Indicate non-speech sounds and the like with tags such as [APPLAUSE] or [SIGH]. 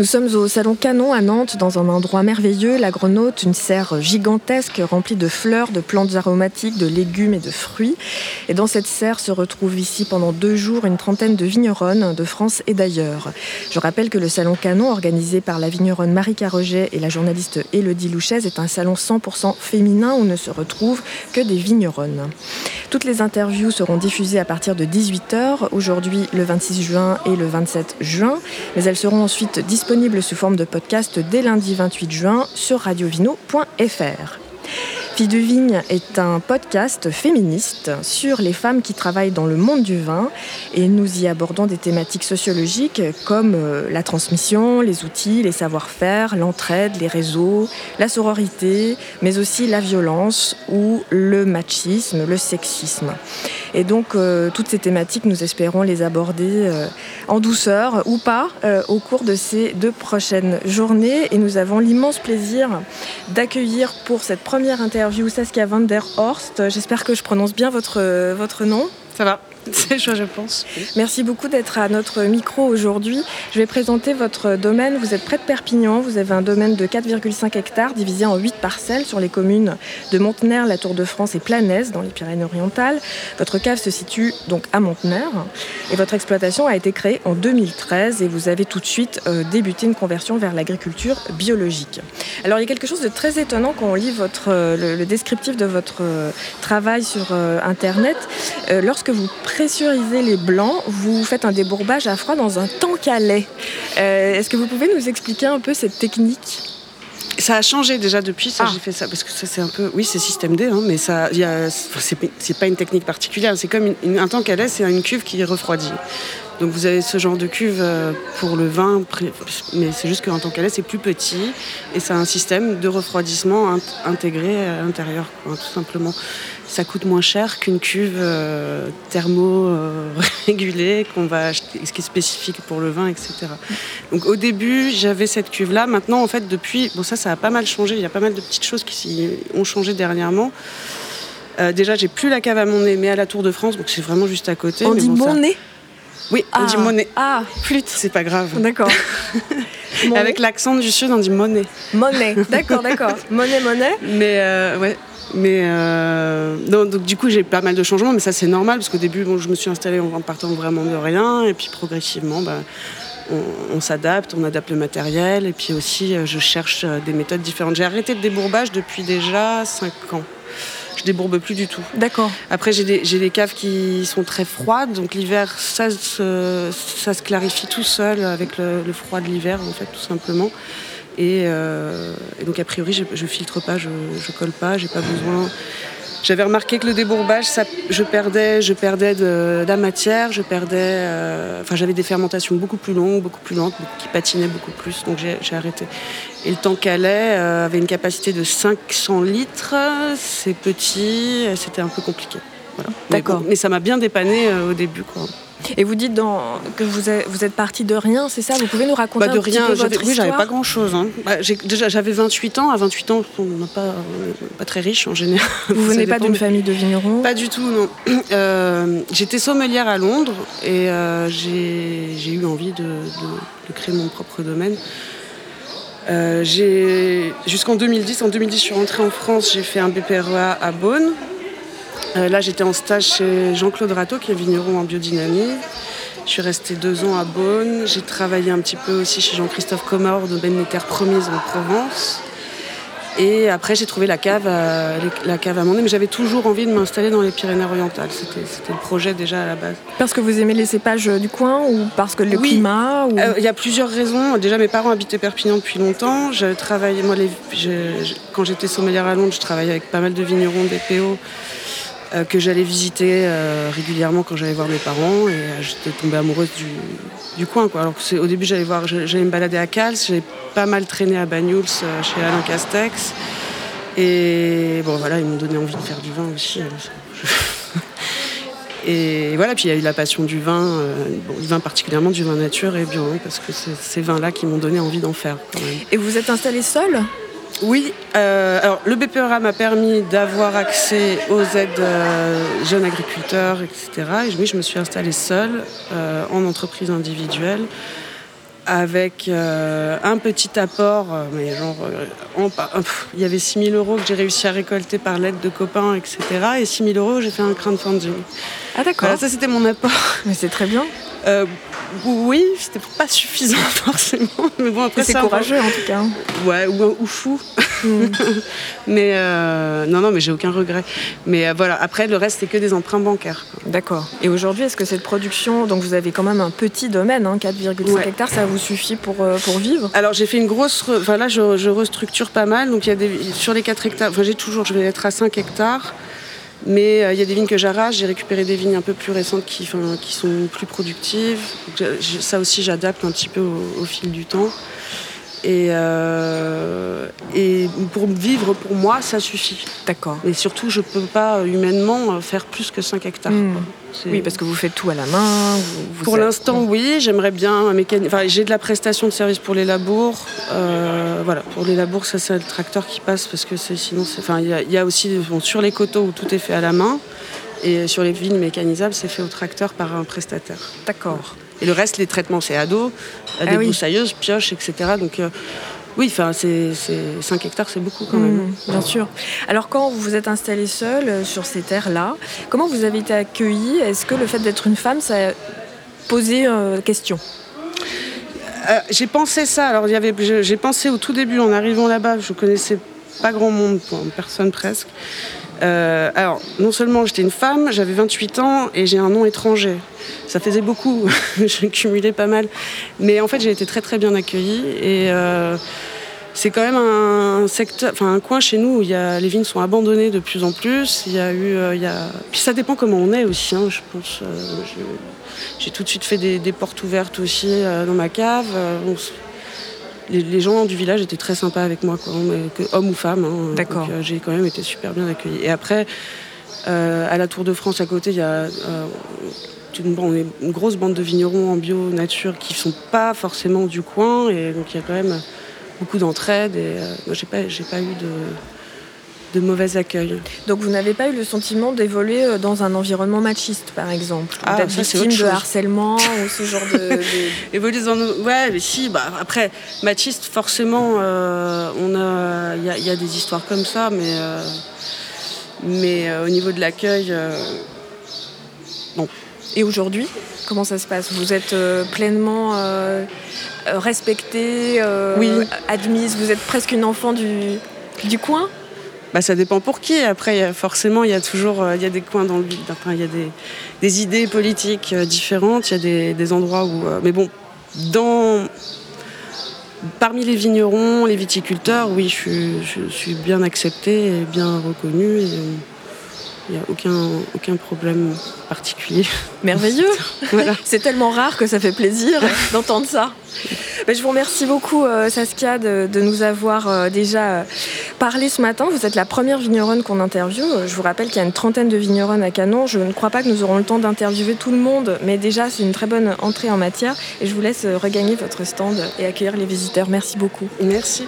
Nous sommes au Salon Canon à Nantes, dans un endroit merveilleux, l'Agronaute, une serre gigantesque remplie de fleurs, de plantes aromatiques, de légumes et de fruits. Et dans cette serre se retrouvent ici pendant deux jours une trentaine de vigneronnes de France et d'ailleurs. Je rappelle que le Salon Canon, organisé par la vigneronne Marie Carreget et la journaliste Élodie Louchez, est un salon 100% féminin où ne se retrouvent que des vigneronnes. Toutes les interviews seront diffusées à partir de 18h, aujourd'hui le 26 juin et le 27 juin, mais elles seront ensuite disponibles disponible sous forme de podcast dès lundi 28 juin sur radiovino.fr. Fille de Vigne est un podcast féministe sur les femmes qui travaillent dans le monde du vin et nous y abordons des thématiques sociologiques comme euh, la transmission, les outils, les savoir-faire, l'entraide, les réseaux, la sororité, mais aussi la violence ou le machisme, le sexisme. Et donc euh, toutes ces thématiques, nous espérons les aborder euh, en douceur ou pas au cours de ces deux prochaines journées et nous avons l'immense plaisir d'accueillir pour cette première interview interview Saskia van der Horst. J'espère que je prononce bien votre, votre nom. Ça va. [LAUGHS] C'est chaud, je pense. Merci beaucoup d'être à notre micro aujourd'hui. Je vais présenter votre domaine. Vous êtes près de Perpignan. Vous avez un domaine de 4,5 hectares divisé en 8 parcelles sur les communes de Montener, la Tour de France et Planès dans les Pyrénées-Orientales. Votre cave se situe donc à Montener et votre exploitation a été créée en 2013 et vous avez tout de suite euh, débuté une conversion vers l'agriculture biologique. Alors il y a quelque chose de très étonnant quand on lit votre, euh, le, descriptif de votre euh, travail sur Internet. lorsque vous pressuriser les blancs, vous faites un débourbage à froid dans un tank à lait. Euh, est-ce que vous pouvez nous expliquer un peu cette technique? Ça a changé déjà depuis, ça ah. j'ai fait ça parce que ça c'est un peu, oui c'est système D, hein, mais ça, c'est pas une technique particulière, c'est comme un tank à lait, c'est une cuve qui refroidit. Donc vous avez ce genre de cuve euh, pour le vin, mais c'est juste qu'en tant qu'elle c'est plus petit et a un système de refroidissement intégré à l'intérieur, tout simplement. Ça coûte moins cher qu'une cuve euh, thermo-régulée [LAUGHS] qu'on va acheter, ce qui est spécifique pour le vin, etc. Donc au début, j'avais cette cuve-là. Maintenant, en fait, depuis, bon ça, ça a pas mal changé. Il y a pas mal de petites choses qui ont changé dernièrement. Euh, déjà, j'ai plus la cave à mon nez, mais à la Tour de France, donc c'est vraiment juste à côté. On dit mon nez oui, on dit ah. monnaie. Ah, flûte. C'est pas grave. D'accord. [LAUGHS] Avec l'accent du sud, on dit monnaie. Monnaie, d'accord, d'accord. [LAUGHS] monnaie, monnaie. Mais euh, ouais. Mais euh, donc, du coup j'ai pas mal de changements, mais ça c'est normal parce qu'au début bon, je me suis installée en partant vraiment de rien et puis progressivement bah, on, on s'adapte, on adapte le matériel et puis aussi euh, je cherche des méthodes différentes. J'ai arrêté le débourbage depuis déjà 5 ans je débourbe plus du tout. D'accord. Après, j'ai des, caves qui sont très froides, donc l'hiver, ça, se, ça se clarifie tout seul avec le, froid de l'hiver, en fait, tout simplement. Et, euh, donc, a priori, je, je filtre pas, je, je colle pas, j'ai pas besoin. J'avais remarqué que le débourbage, ça, je perdais, je perdais de, la matière, je perdais, euh, enfin j'avais des fermentations beaucoup plus longues, beaucoup plus lentes, qui patinaient beaucoup plus, donc j'ai arrêté. Et le temps calais euh, avait une capacité de 500 litres, c'est petit, c'était un peu compliqué. D'accord. Mais, ça m'a bien dépanné euh, au début, quoi. Et vous dites dans, que vous êtes, vous êtes parti de rien, c'est ça? Vous pouvez nous raconter bah, de un rien, petit peu votre Oui, j'avais pas grand-chose. Hein. Bah, déjà, j'avais 28 ans. À 28 ans, on n'est pas, pas très riche en général. [LAUGHS] Vous venez pas d'une famille de vignerons? Pas du tout, non. [CLEARS THROAT] Euh, j'étais sommelière à Londres et euh, j'ai eu envie de, de, créer mon propre domaine. Euh, Jusqu'en 2010, en 2010, je suis rentrée en France, j'ai fait un BPREA à Beaune. Euh, là, j'étais en stage chez Jean-Claude Rateau, qui est vigneron en biodynamie. Je suis restée deux ans à Beaune. J'ai travaillé un petit peu aussi chez Jean-Christophe Comor de Ben Terres Promises en Provence. Et après, j'ai trouvé la cave, à, la cave à Mais j'avais toujours envie de m'installer dans les Pyrénées-Orientales. C'était le projet déjà à la base. Parce que vous aimez les cépages du coin ou parce que le climat euh, Il y a plusieurs raisons. Déjà, mes parents habitaient Perpignan depuis longtemps. Je travaillais, moi, quand j'étais sommelière à Londres, je travaillais avec pas mal de vignerons, des PO. Euh, que j'allais visiter euh, régulièrement quand j'allais voir mes parents et euh, j'étais tombée amoureuse du, coin. Au début j'allais voir, j'allais me balader à Cals, j'ai pas mal traîné à Banyuls chez Alain Castex et bon voilà ils m'ont donné envie de faire du vin aussi. [LAUGHS] Et voilà, puis il y a eu la passion du vin, du vin particulièrement du vin nature et bio, parce que c'est ces vins-là qui m'ont donné envie d'en faire. Et vous êtes installée seule? Oui, euh, alors le BPERA m'a permis d'avoir accès aux aides euh, jeunes agriculteurs, etc. Et oui, je me suis installée seule euh, en entreprise individuelle avec euh, un petit apport, euh, mais genre, euh, il y avait 6 000 euros que j'ai réussi à récolter par l'aide de copains, etc. Et 6 000 euros, j'ai fait un crowdfunding. Ah d'accord. ça c'était mon apport. [LAUGHS] Mais c'est très bien. oui, c'était pas suffisant [LAUGHS] forcément, mais bon après c'est courageux en tout cas. Ouais, ou, fou. Hmm. [LAUGHS] mais non, non, mais j'ai aucun regret. Mais voilà, après le reste c'est que des emprunts bancaires. D'accord. Et aujourd'hui, est-ce que cette production, donc vous avez quand même un petit domaine, 4,5 hein, hectares, ça vous suffit pour, euh, pour vivre? Alors j'ai fait une grosse, enfin là je, restructure pas mal, donc il y a des, sur les 4 hectares, enfin j'ai toujours, je vais être à 5 hectares. Mais euh, il y a des vignes que j'arrache, j'ai récupéré des vignes un peu plus récentes qui, qui sont plus productives. ça aussi, j'adapte un petit peu au, fil du temps. Et, euh, et pour vivre, pour moi, ça suffit. D'accord. Et surtout, je ne peux pas humainement faire plus que 5 hectares. Hmm. Oui, parce que vous faites tout à la main. pour l'instant, oui. J'aimerais bien Enfin, j'ai de la prestation de service pour les labours. Euh, voilà, pour les labours, ça c'est le tracteur qui passe parce que sinon, enfin, il y, a aussi sur les coteaux où tout est fait à la main et sur les vignes mécanisables, c'est fait au tracteur par un prestataire. D'accord. Et le reste, les traitements, c'est à dos, ah des broussailleuses, pioches, etc. Donc, euh, oui, enfin, c'est 5 hectares, c'est beaucoup quand même. Mmh, bien sûr. Alors, quand vous vous êtes installé seul euh, sur ces terres-là, comment vous avez été accueilli? Est-ce que le fait d'être une femme, ça a posé euh, question? J'ai pensé ça. Alors, j'ai pensé au tout début, en arrivant là-bas, je connaissais pas grand monde, personne presque. Euh, alors, non seulement j'étais une femme, j'avais 28 ans et j'ai un nom étranger. Ça faisait beaucoup, [LAUGHS] je cumulais pas mal. Mais en fait, j'ai été très très bien accueillie et euh, c'est quand même un secteur, enfin un coin chez nous où les vignes sont abandonnées de plus en plus. Il y a eu, euh, puis ça dépend comment on est aussi. Hein, je pense, j'ai tout de suite fait des, portes ouvertes aussi dans ma cave les, gens du village étaient très sympas avec moi, quoi, hommes ou femmes. Hein. D'accord. Euh, j'ai quand même été super bien accueillie. Et après, euh, à la Tour de France à côté, il y a euh, une, une, grosse bande de vignerons en bio nature qui ne sont pas forcément du coin. Et donc il y a quand même beaucoup d'entraide. Et moi, j'ai pas, pas eu de de mauvais accueil. Donc vous n'avez pas eu le sentiment d'évoluer euh, dans un environnement machiste, par exemple ah, D'être victime de harcèlement ou ce genre de... [LAUGHS] Évoluer dans... Ouais, mais si, bah, après, machiste, forcément, euh, on a... il y, a des histoires comme ça, mais, euh, mais au niveau de l'accueil, non. Et aujourd'hui, comment ça se passe? Vous êtes pleinement respectée, oui. admise, vous êtes presque une enfant du, du coin? Bah, ça dépend pour qui. Après, forcément, il y a toujours euh, il y a des coins dans le vide. il y a des, des, idées politiques euh, différentes. Il y a des, des endroits où. Euh, mais bon, dans, parmi les vignerons, les viticulteurs, oui, je, je, suis bien acceptée et bien reconnue. Il n'y a aucun, aucun problème particulier. [LAUGHS] Merveilleux [LAUGHS] voilà. [LAUGHS] C'est tellement rare que ça fait plaisir d'entendre ça. Ben, je vous remercie beaucoup Saskia de, nous avoir déjà euh, parlé ce matin. Vous êtes la première vigneronne qu'on interviewe. Je vous rappelle qu'il y a une trentaine de vigneronnes à Canon. Je ne crois pas que nous aurons le temps d'interviewer tout le monde, mais déjà c'est une très bonne entrée en matière. Et je vous laisse regagner votre stand et accueillir les visiteurs. Merci beaucoup. Merci.